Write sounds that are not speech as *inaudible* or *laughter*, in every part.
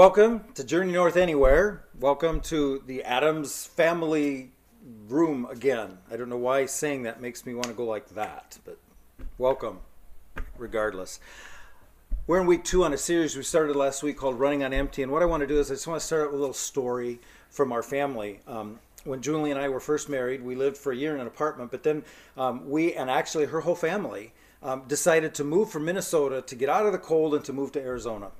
welcome to Journey North Anywhere. Welcome to the Adams family room again. I don't know why saying that makes me want to go like that, but welcome regardless. We're in week two on a series we started last week called Running on Empty. And what I want to do is I just want to start out with a little story from our family. Um, when Julie and I were first married, we lived for a year in an apartment, but then um, we, and actually her whole family, um, decided to move from Minnesota to get out of the cold and to move to Arizona.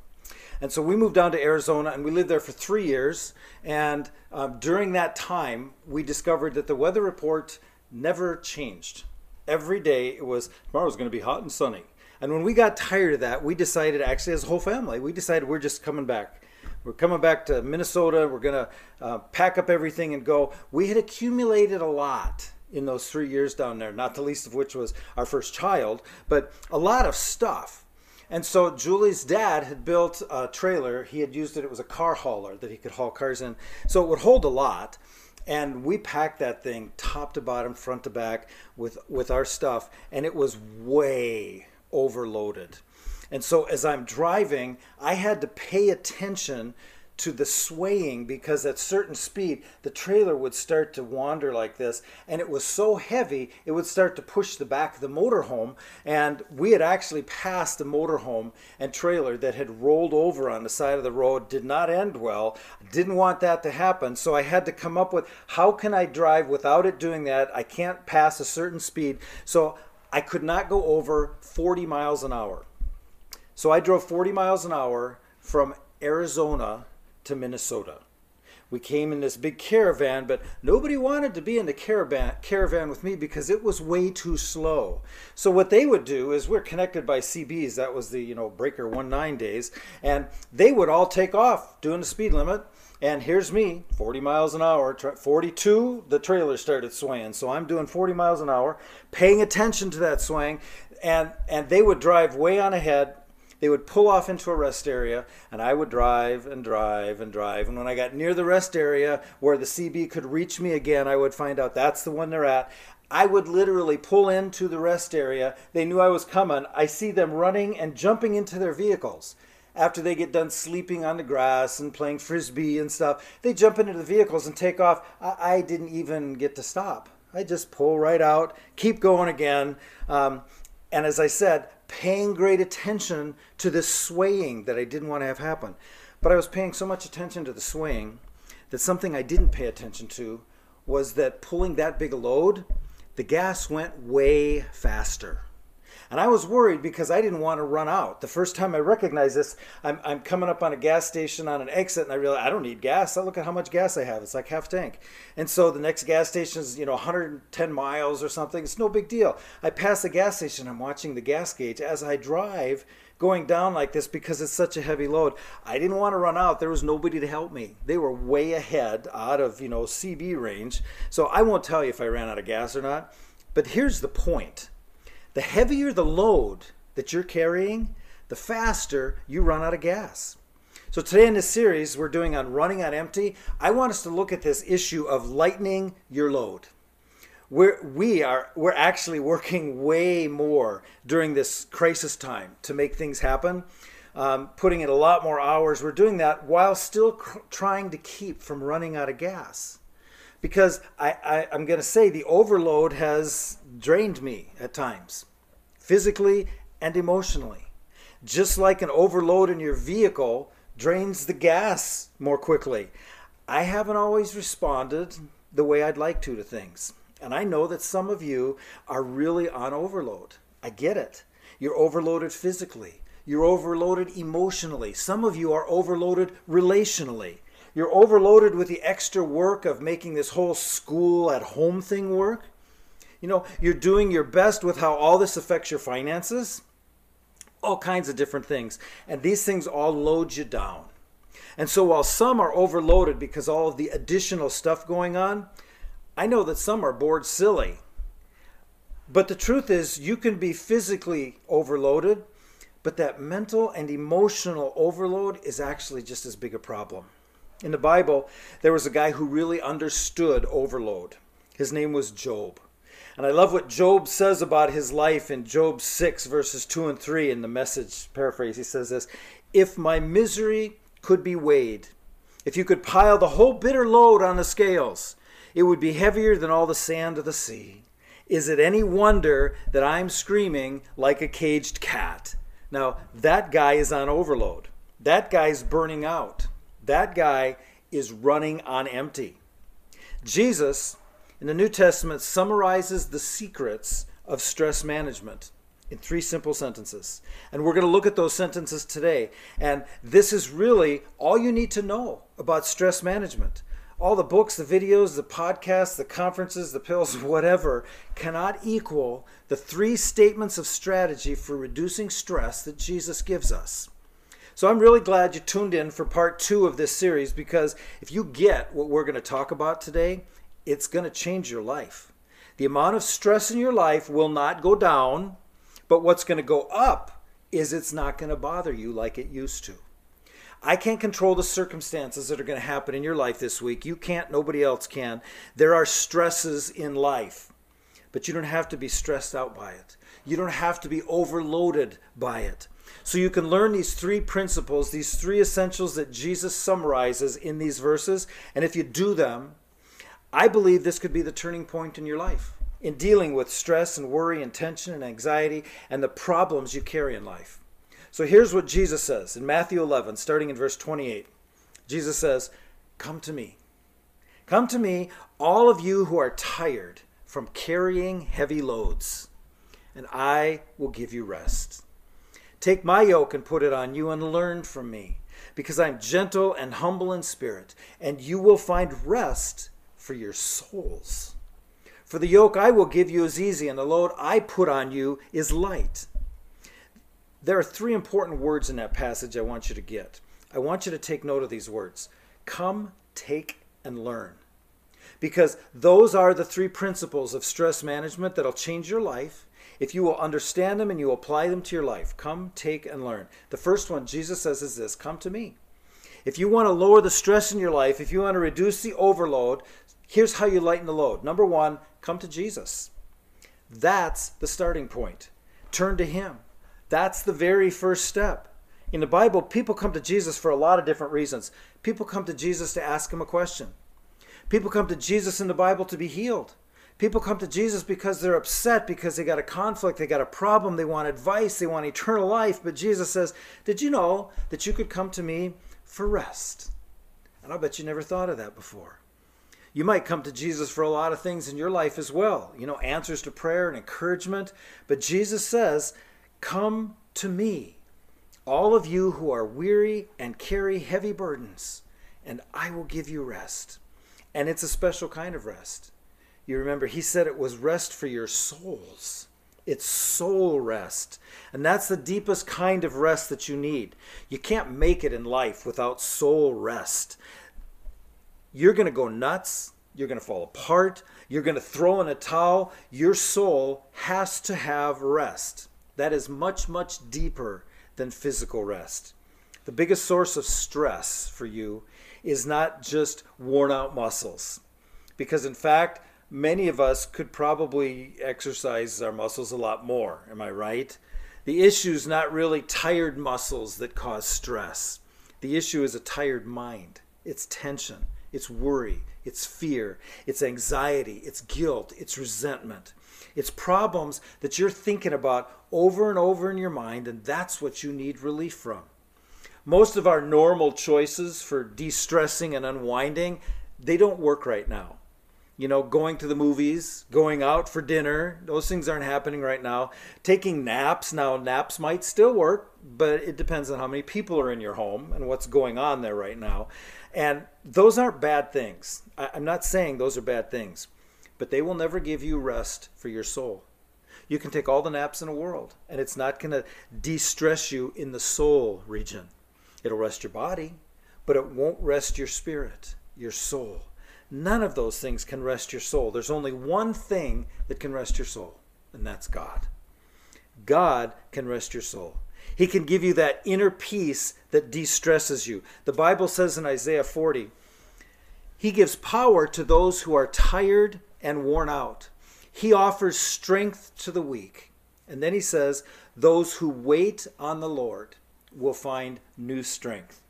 And so we moved down to Arizona and we lived there for three years. And um, during that time, we discovered that the weather report never changed. Every day it was tomorrow's going to be hot and sunny. And when we got tired of that, we decided, actually, as a whole family, we decided we're just coming back. We're coming back to Minnesota. We're going to uh, pack up everything and go. We had accumulated a lot in those three years down there, not the least of which was our first child, but a lot of stuff. And so Julie's dad had built a trailer. He had used it, it was a car hauler that he could haul cars in. So it would hold a lot. And we packed that thing top to bottom, front to back with, with our stuff. And it was way overloaded. And so as I'm driving, I had to pay attention to the swaying because at certain speed the trailer would start to wander like this and it was so heavy it would start to push the back of the motorhome and we had actually passed a motorhome and trailer that had rolled over on the side of the road did not end well didn't want that to happen so i had to come up with how can i drive without it doing that? I can't pass a certain speed so i could not go over 40 miles an hour. So I drove 40 miles an hour from Arizona to Minnesota. We came in this big caravan, but nobody wanted to be in the caravan caravan with me because it was way too slow. So what they would do is we're connected by CBs. That was the you know breaker one nine days, and they would all take off doing the speed limit. And here's me, 40 miles an hour. 42, the trailer started swaying. So I'm doing 40 miles an hour, paying attention to that swing, and and they would drive way on ahead they would pull off into a rest area and I would drive and drive and drive. And when I got near the rest area where the CB could reach me again, I would find out that's the one they're at. I would literally pull into the rest area. They knew I was coming. I see them running and jumping into their vehicles. After they get done sleeping on the grass and playing frisbee and stuff, they jump into the vehicles and take off. I, I didn't even get to stop. I just pull right out, keep going again. Um, and as I said, paying great attention to this swaying that I didn't want to have happen. But I was paying so much attention to the swaying that something I didn't pay attention to was that pulling that big a load, the gas went way faster. And I was worried because I didn't want to run out. The first time I recognized this, I'm, I'm coming up on a gas station on an exit and I realize I don't need gas. I look at how much gas I have. It's like half tank. And so the next gas station is, you know, 110 miles or something. It's no big deal. I pass the gas station. I'm watching the gas gauge as I drive going down like this because it's such a heavy load. I didn't want to run out. There was nobody to help me. They were way ahead out of, you know, CB range. So I won't tell you if I ran out of gas or not. But here's the point the heavier the load that you're carrying, the faster you run out of gas. So today in this series we're doing on running on empty, I want us to look at this issue of lightening your load. We're, we are we're actually working way more during this crisis time to make things happen, um, putting in a lot more hours. We're doing that while still cr- trying to keep from running out of gas because I, I, I'm going to say the overload has drained me at times, physically and emotionally. Just like an overload in your vehicle drains the gas more quickly. I haven't always responded the way I'd like to to things. And I know that some of you are really on overload. I get it. You're overloaded physically, you're overloaded emotionally. Some of you are overloaded relationally. You're overloaded with the extra work of making this whole school at home thing work. You know, you're doing your best with how all this affects your finances, all kinds of different things. And these things all load you down. And so while some are overloaded because all of the additional stuff going on, I know that some are bored silly. But the truth is, you can be physically overloaded, but that mental and emotional overload is actually just as big a problem. In the Bible, there was a guy who really understood overload. His name was Job. And I love what Job says about his life in Job 6, verses 2 and 3 in the message paraphrase. He says this If my misery could be weighed, if you could pile the whole bitter load on the scales, it would be heavier than all the sand of the sea. Is it any wonder that I'm screaming like a caged cat? Now, that guy is on overload. That guy's burning out. That guy is running on empty. Jesus, in the New Testament, summarizes the secrets of stress management in three simple sentences. And we're going to look at those sentences today. And this is really all you need to know about stress management. All the books, the videos, the podcasts, the conferences, the pills, *laughs* whatever, cannot equal the three statements of strategy for reducing stress that Jesus gives us. So I'm really glad you tuned in for part two of this series because if you get what we're going to talk about today, it's going to change your life. The amount of stress in your life will not go down, but what's going to go up is it's not going to bother you like it used to. I can't control the circumstances that are going to happen in your life this week. You can't, nobody else can. There are stresses in life, but you don't have to be stressed out by it. You don't have to be overloaded by it. So you can learn these three principles, these three essentials that Jesus summarizes in these verses. And if you do them, I believe this could be the turning point in your life in dealing with stress and worry and tension and anxiety and the problems you carry in life. So here's what Jesus says in Matthew 11, starting in verse 28. Jesus says, Come to me. Come to me, all of you who are tired from carrying heavy loads, and I will give you rest. Take my yoke and put it on you and learn from me, because I'm gentle and humble in spirit, and you will find rest for your souls. For the yoke I will give you is easy, and the load I put on you is light. There are three important words in that passage I want you to get. I want you to take note of these words come, take, and learn. Because those are the three principles of stress management that'll change your life if you will understand them and you apply them to your life. Come, take, and learn. The first one Jesus says is this come to me. If you want to lower the stress in your life, if you want to reduce the overload, here's how you lighten the load. Number one, come to Jesus. That's the starting point. Turn to Him. That's the very first step. In the Bible, people come to Jesus for a lot of different reasons. People come to Jesus to ask Him a question. People come to Jesus in the Bible to be healed. People come to Jesus because they're upset, because they got a conflict, they got a problem, they want advice, they want eternal life. But Jesus says, Did you know that you could come to me for rest? And I'll bet you never thought of that before. You might come to Jesus for a lot of things in your life as well, you know, answers to prayer and encouragement. But Jesus says, Come to me, all of you who are weary and carry heavy burdens, and I will give you rest. And it's a special kind of rest. You remember, he said it was rest for your souls. It's soul rest. And that's the deepest kind of rest that you need. You can't make it in life without soul rest. You're going to go nuts. You're going to fall apart. You're going to throw in a towel. Your soul has to have rest. That is much, much deeper than physical rest. The biggest source of stress for you is not just worn out muscles. Because, in fact, many of us could probably exercise our muscles a lot more. Am I right? The issue is not really tired muscles that cause stress. The issue is a tired mind. It's tension, it's worry, it's fear, it's anxiety, it's guilt, it's resentment. It's problems that you're thinking about over and over in your mind, and that's what you need relief from. Most of our normal choices for de stressing and unwinding, they don't work right now. You know, going to the movies, going out for dinner, those things aren't happening right now. Taking naps, now naps might still work, but it depends on how many people are in your home and what's going on there right now. And those aren't bad things. I'm not saying those are bad things, but they will never give you rest for your soul. You can take all the naps in the world, and it's not going to de stress you in the soul region. It'll rest your body, but it won't rest your spirit, your soul. None of those things can rest your soul. There's only one thing that can rest your soul, and that's God. God can rest your soul. He can give you that inner peace that de stresses you. The Bible says in Isaiah 40, He gives power to those who are tired and worn out. He offers strength to the weak. And then he says, Those who wait on the Lord will find new strength.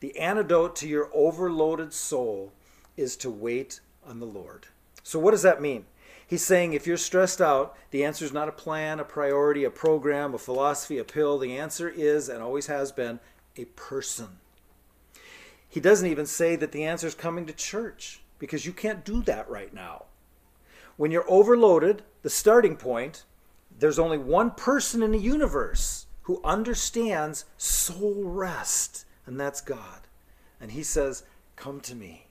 The antidote to your overloaded soul is to wait on the Lord. So, what does that mean? He's saying if you're stressed out, the answer is not a plan, a priority, a program, a philosophy, a pill. The answer is, and always has been, a person. He doesn't even say that the answer is coming to church because you can't do that right now. When you're overloaded, the starting point, there's only one person in the universe who understands soul rest, and that's God. And he says, Come to me.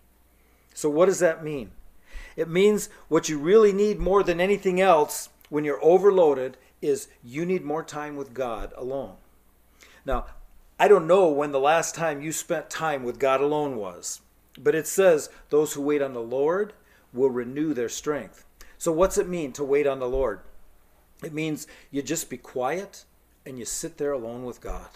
So, what does that mean? It means what you really need more than anything else when you're overloaded is you need more time with God alone. Now, I don't know when the last time you spent time with God alone was, but it says those who wait on the Lord will renew their strength. So, what's it mean to wait on the Lord? It means you just be quiet and you sit there alone with God.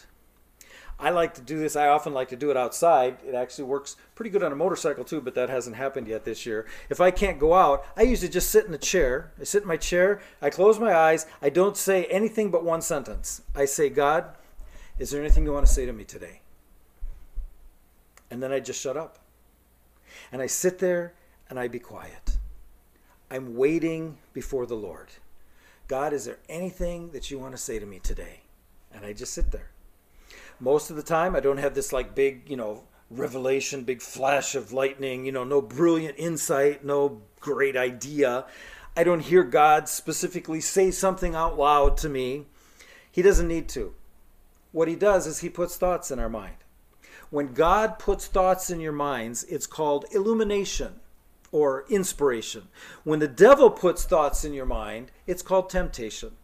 I like to do this. I often like to do it outside. It actually works pretty good on a motorcycle too, but that hasn't happened yet this year. If I can't go out, I usually just sit in a chair. I sit in my chair, I close my eyes, I don't say anything but one sentence. I say, God, is there anything you want to say to me today? And then I just shut up. And I sit there and I be quiet. I'm waiting before the Lord. God, is there anything that you want to say to me today? And I just sit there. Most of the time, I don't have this like big, you know, revelation, big flash of lightning, you know, no brilliant insight, no great idea. I don't hear God specifically say something out loud to me. He doesn't need to. What he does is he puts thoughts in our mind. When God puts thoughts in your minds, it's called illumination or inspiration. When the devil puts thoughts in your mind, it's called temptation.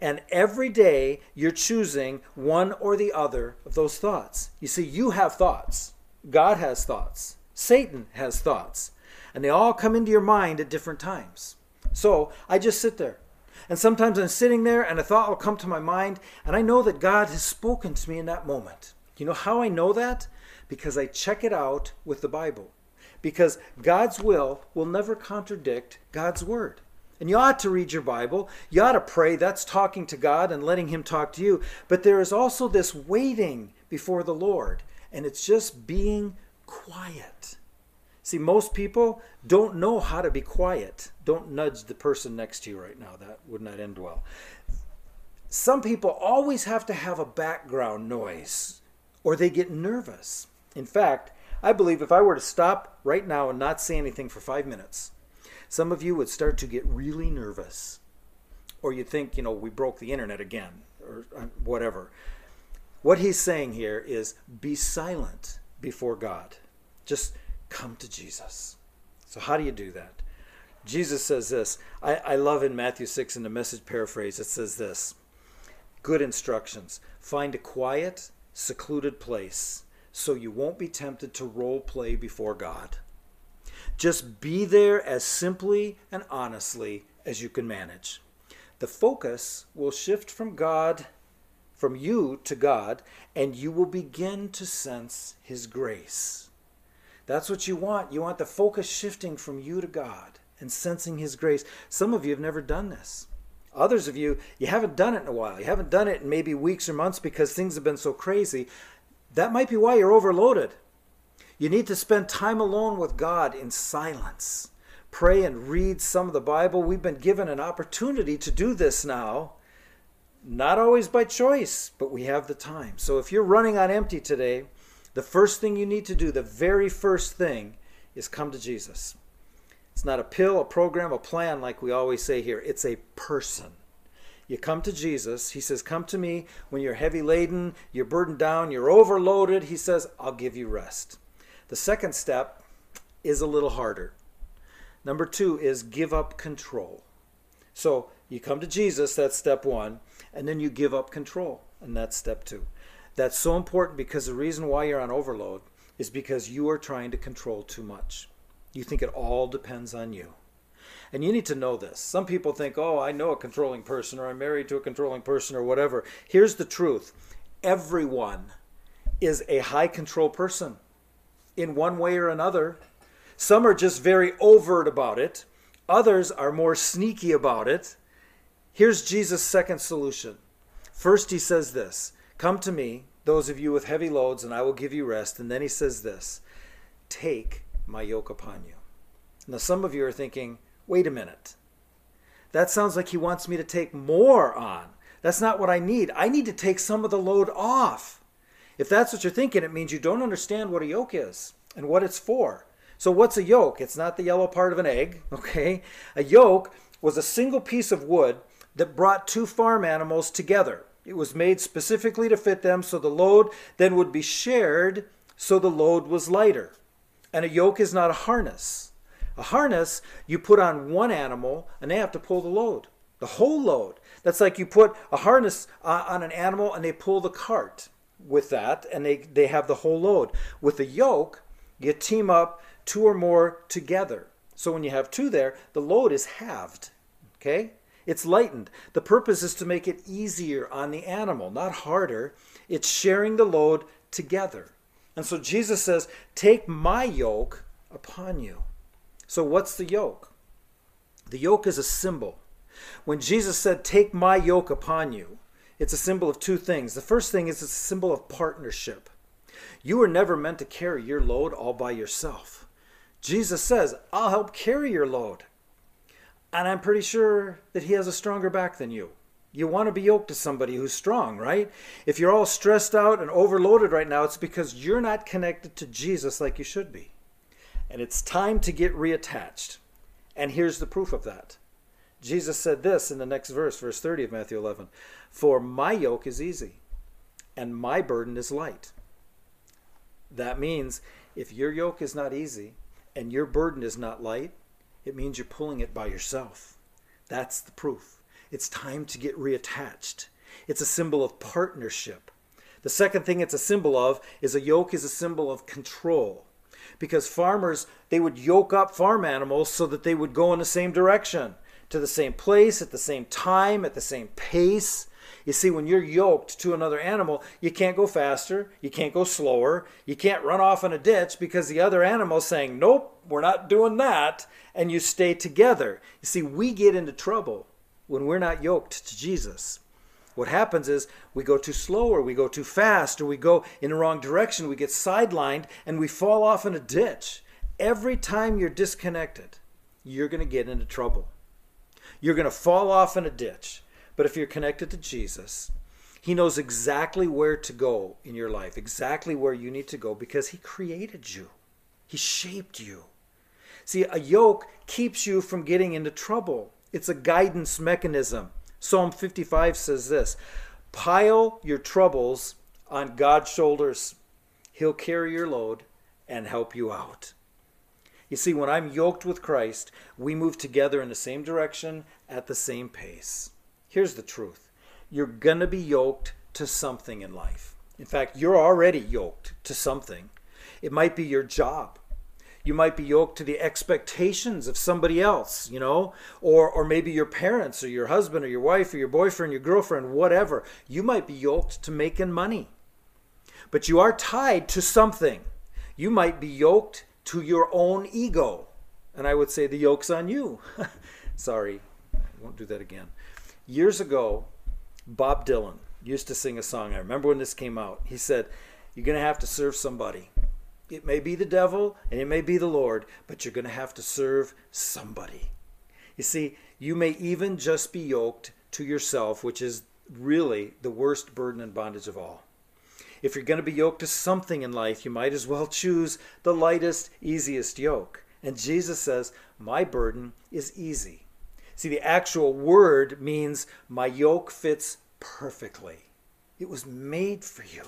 And every day you're choosing one or the other of those thoughts. You see, you have thoughts. God has thoughts. Satan has thoughts. And they all come into your mind at different times. So I just sit there. And sometimes I'm sitting there and a thought will come to my mind, and I know that God has spoken to me in that moment. You know how I know that? Because I check it out with the Bible. Because God's will will never contradict God's word. And you ought to read your Bible. You ought to pray. That's talking to God and letting Him talk to you. But there is also this waiting before the Lord, and it's just being quiet. See, most people don't know how to be quiet. Don't nudge the person next to you right now. That would not end well. Some people always have to have a background noise or they get nervous. In fact, I believe if I were to stop right now and not say anything for five minutes, some of you would start to get really nervous. Or you'd think, you know, we broke the internet again or uh, whatever. What he's saying here is be silent before God. Just come to Jesus. So, how do you do that? Jesus says this. I, I love in Matthew 6 in the message paraphrase, it says this Good instructions. Find a quiet, secluded place so you won't be tempted to role play before God. Just be there as simply and honestly as you can manage. The focus will shift from God, from you to God, and you will begin to sense His grace. That's what you want. You want the focus shifting from you to God and sensing His grace. Some of you have never done this. Others of you, you haven't done it in a while. You haven't done it in maybe weeks or months because things have been so crazy. That might be why you're overloaded. You need to spend time alone with God in silence. Pray and read some of the Bible. We've been given an opportunity to do this now. Not always by choice, but we have the time. So if you're running on empty today, the first thing you need to do, the very first thing, is come to Jesus. It's not a pill, a program, a plan like we always say here. It's a person. You come to Jesus. He says, Come to me when you're heavy laden, you're burdened down, you're overloaded. He says, I'll give you rest. The second step is a little harder. Number two is give up control. So you come to Jesus, that's step one, and then you give up control, and that's step two. That's so important because the reason why you're on overload is because you are trying to control too much. You think it all depends on you. And you need to know this. Some people think, oh, I know a controlling person, or I'm married to a controlling person, or whatever. Here's the truth everyone is a high control person in one way or another. Some are just very overt about it, others are more sneaky about it. Here's Jesus' second solution. First, he says this Come to me, those of you with heavy loads, and I will give you rest. And then he says this Take my yoke upon you. Now, some of you are thinking, wait a minute. That sounds like he wants me to take more on. That's not what I need. I need to take some of the load off. If that's what you're thinking, it means you don't understand what a yoke is and what it's for. So, what's a yoke? It's not the yellow part of an egg, *laughs* okay? A yoke was a single piece of wood that brought two farm animals together. It was made specifically to fit them, so the load then would be shared, so the load was lighter. And a yoke is not a harness. A harness you put on one animal and they have to pull the load, the whole load. That's like you put a harness uh, on an animal and they pull the cart with that and they, they have the whole load. With a yoke, you team up two or more together. So when you have two there, the load is halved. Okay? It's lightened. The purpose is to make it easier on the animal, not harder. It's sharing the load together. And so Jesus says, Take my yoke upon you. So, what's the yoke? The yoke is a symbol. When Jesus said, Take my yoke upon you, it's a symbol of two things. The first thing is it's a symbol of partnership. You were never meant to carry your load all by yourself. Jesus says, I'll help carry your load. And I'm pretty sure that he has a stronger back than you. You want to be yoked to somebody who's strong, right? If you're all stressed out and overloaded right now, it's because you're not connected to Jesus like you should be. And it's time to get reattached. And here's the proof of that. Jesus said this in the next verse, verse 30 of Matthew 11 For my yoke is easy, and my burden is light. That means if your yoke is not easy and your burden is not light, it means you're pulling it by yourself. That's the proof. It's time to get reattached. It's a symbol of partnership. The second thing it's a symbol of is a yoke is a symbol of control. Because farmers, they would yoke up farm animals so that they would go in the same direction, to the same place, at the same time, at the same pace. You see, when you're yoked to another animal, you can't go faster, you can't go slower, you can't run off in a ditch because the other animal's saying, Nope, we're not doing that, and you stay together. You see, we get into trouble when we're not yoked to Jesus. What happens is we go too slow or we go too fast or we go in the wrong direction, we get sidelined and we fall off in a ditch. Every time you're disconnected, you're going to get into trouble. You're going to fall off in a ditch. But if you're connected to Jesus, He knows exactly where to go in your life, exactly where you need to go because He created you, He shaped you. See, a yoke keeps you from getting into trouble, it's a guidance mechanism. Psalm 55 says this Pile your troubles on God's shoulders. He'll carry your load and help you out. You see, when I'm yoked with Christ, we move together in the same direction at the same pace. Here's the truth you're going to be yoked to something in life. In fact, you're already yoked to something. It might be your job. You might be yoked to the expectations of somebody else, you know, or, or maybe your parents or your husband or your wife or your boyfriend, your girlfriend, whatever. You might be yoked to making money. But you are tied to something. You might be yoked to your own ego. And I would say the yoke's on you. *laughs* Sorry, I won't do that again. Years ago, Bob Dylan used to sing a song. I remember when this came out. He said, You're going to have to serve somebody. It may be the devil and it may be the Lord, but you're going to have to serve somebody. You see, you may even just be yoked to yourself, which is really the worst burden and bondage of all. If you're going to be yoked to something in life, you might as well choose the lightest, easiest yoke, And Jesus says, My burden is easy. See, the actual word means my yoke fits perfectly. It was made for you.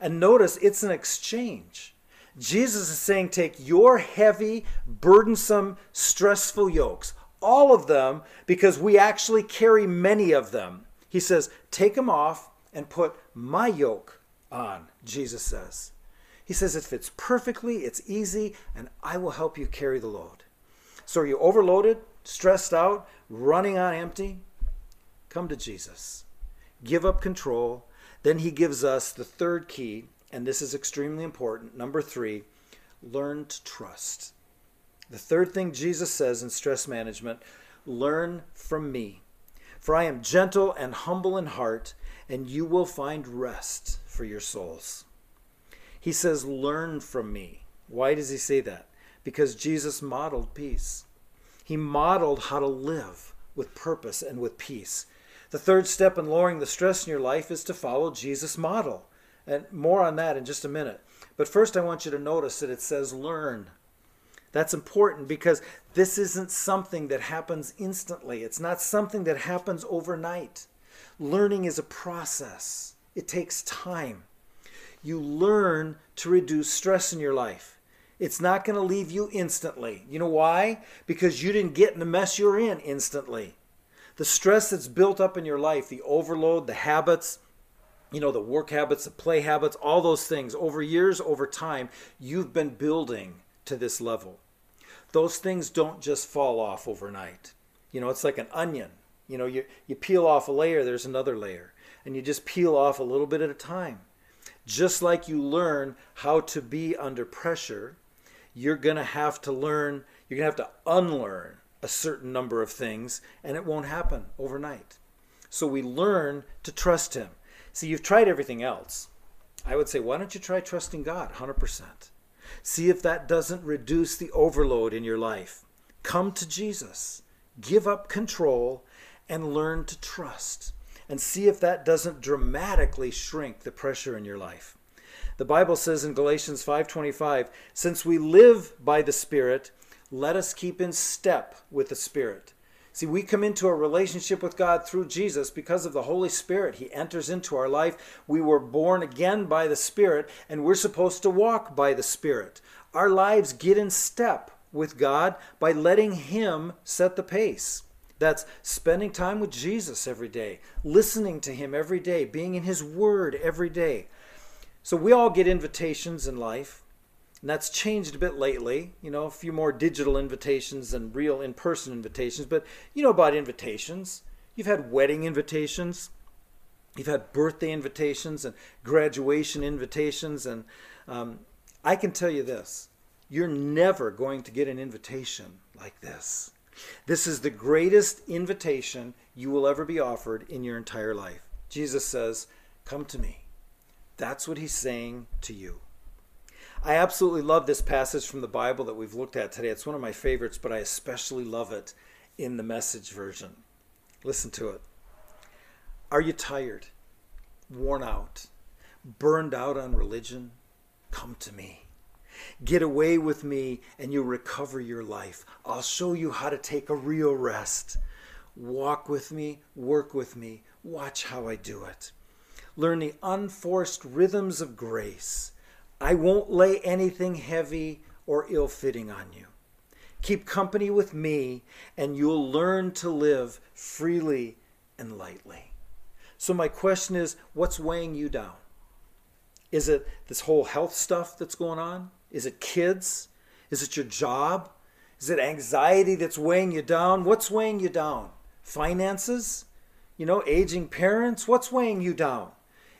And notice it's an exchange. Jesus is saying, Take your heavy, burdensome, stressful yokes, all of them, because we actually carry many of them. He says, Take them off and put my yoke on, Jesus says. He says it fits perfectly, it's easy, and I will help you carry the load. So are you overloaded, stressed out, running on empty? Come to Jesus. Give up control. Then he gives us the third key, and this is extremely important. Number three, learn to trust. The third thing Jesus says in stress management learn from me. For I am gentle and humble in heart, and you will find rest for your souls. He says, Learn from me. Why does he say that? Because Jesus modeled peace. He modeled how to live with purpose and with peace. The third step in lowering the stress in your life is to follow Jesus' model. And more on that in just a minute. But first, I want you to notice that it says learn. That's important because this isn't something that happens instantly. It's not something that happens overnight. Learning is a process, it takes time. You learn to reduce stress in your life. It's not going to leave you instantly. You know why? Because you didn't get in the mess you're in instantly. The stress that's built up in your life, the overload, the habits, you know, the work habits, the play habits, all those things, over years, over time, you've been building to this level. Those things don't just fall off overnight. You know, it's like an onion. You know, you, you peel off a layer, there's another layer. And you just peel off a little bit at a time. Just like you learn how to be under pressure, you're going to have to learn, you're going to have to unlearn a certain number of things, and it won't happen overnight. So we learn to trust Him. See, you've tried everything else. I would say, why don't you try trusting God 100%? See if that doesn't reduce the overload in your life. Come to Jesus, give up control, and learn to trust. And see if that doesn't dramatically shrink the pressure in your life. The Bible says in Galatians 5:25, "Since we live by the Spirit, let us keep in step with the Spirit." See, we come into a relationship with God through Jesus because of the Holy Spirit. He enters into our life. We were born again by the Spirit, and we're supposed to walk by the Spirit. Our lives get in step with God by letting Him set the pace. That's spending time with Jesus every day, listening to Him every day, being in His Word every day. So we all get invitations in life. And that's changed a bit lately, you know, a few more digital invitations than real in person invitations. But you know about invitations. You've had wedding invitations, you've had birthday invitations, and graduation invitations. And um, I can tell you this you're never going to get an invitation like this. This is the greatest invitation you will ever be offered in your entire life. Jesus says, Come to me. That's what he's saying to you. I absolutely love this passage from the Bible that we've looked at today. It's one of my favorites, but I especially love it in the message version. Listen to it. Are you tired, worn out, burned out on religion? Come to me. Get away with me and you'll recover your life. I'll show you how to take a real rest. Walk with me, work with me, watch how I do it. Learn the unforced rhythms of grace I won't lay anything heavy or ill fitting on you. Keep company with me, and you'll learn to live freely and lightly. So, my question is what's weighing you down? Is it this whole health stuff that's going on? Is it kids? Is it your job? Is it anxiety that's weighing you down? What's weighing you down? Finances? You know, aging parents? What's weighing you down?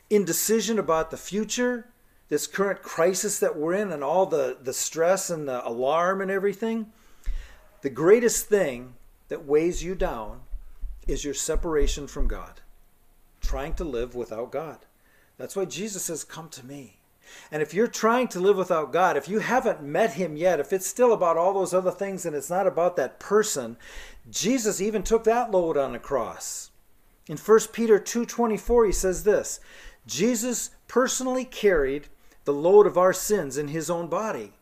Indecision about the future? this current crisis that we're in and all the, the stress and the alarm and everything, the greatest thing that weighs you down is your separation from God, trying to live without God. That's why Jesus says, Come to me. And if you're trying to live without God, if you haven't met him yet, if it's still about all those other things and it's not about that person, Jesus even took that load on the cross. In 1 Peter 2:24 he says this, Jesus personally carried the load of our sins in his own body.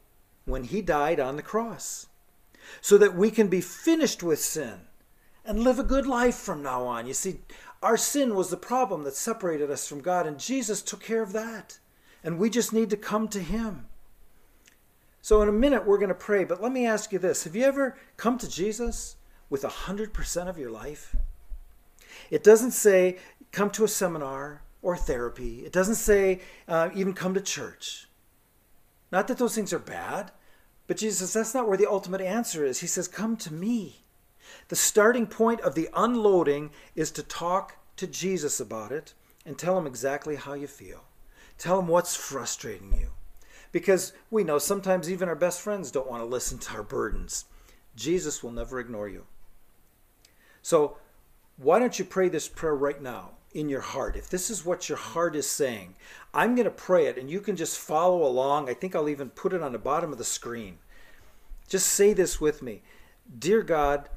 when he died on the cross so that we can be finished with sin and live a good life from now on. You see, our sin was the problem that separated us from God, and Jesus took care of that. And we just need to come to him. So, in a minute, we're going to pray, but let me ask you this Have you ever come to Jesus with 100% of your life? It doesn't say come to a seminar or therapy, it doesn't say uh, even come to church. Not that those things are bad, but Jesus that's not where the ultimate answer is. He says, Come to me. The starting point of the unloading is to talk to Jesus about it and tell him exactly how you feel. Tell him what's frustrating you. Because we know sometimes even our best friends don't want to listen to our burdens. Jesus will never ignore you. So, why don't you pray this prayer right now in your heart? If this is what your heart is saying, I'm going to pray it and you can just follow along. I think I'll even put it on the bottom of the screen. Just say this with me Dear God,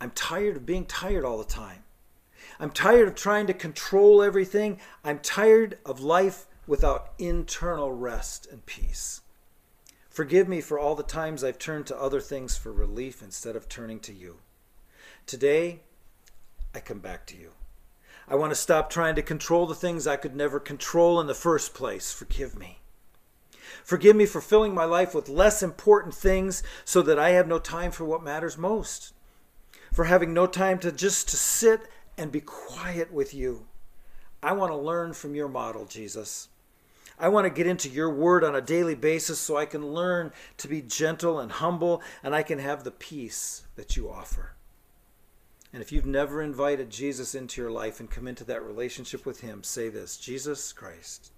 I'm tired of being tired all the time. I'm tired of trying to control everything. I'm tired of life without internal rest and peace. Forgive me for all the times I've turned to other things for relief instead of turning to you. Today, I come back to you. I want to stop trying to control the things I could never control in the first place. Forgive me. Forgive me for filling my life with less important things so that I have no time for what matters most. For having no time to just to sit and be quiet with you. I want to learn from your model, Jesus. I want to get into your word on a daily basis so I can learn to be gentle and humble and I can have the peace that you offer. And if you've never invited Jesus into your life and come into that relationship with him, say this Jesus Christ,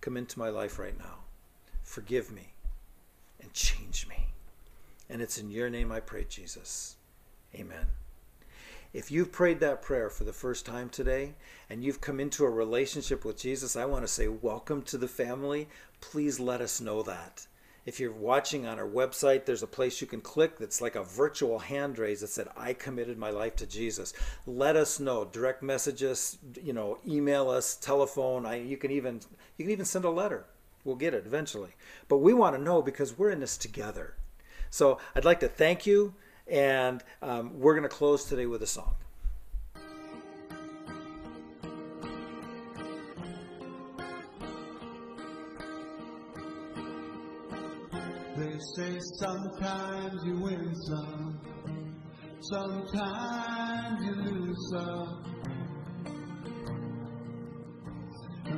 come into my life right now. Forgive me and change me. And it's in your name I pray, Jesus. Amen. If you've prayed that prayer for the first time today and you've come into a relationship with Jesus, I want to say welcome to the family. Please let us know that. If you're watching on our website, there's a place you can click that's like a virtual hand raise that said, I committed my life to Jesus. Let us know. Direct message us, you know, email us, telephone. I, you can even you can even send a letter. We'll get it eventually. But we want to know because we're in this together. So I'd like to thank you, and um, we're going to close today with a song. They say sometimes you win some, sometimes you lose some.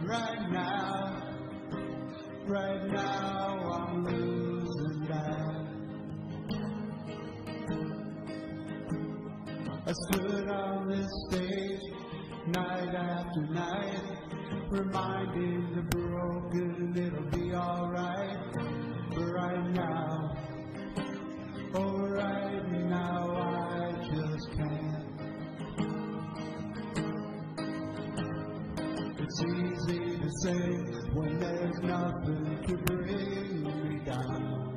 Right now, right now I'm losing that. I stood on this stage night after night, reminding the broken it'll be alright. But right now, oh right now I just can't. It's easy to say when there's nothing to bring me down.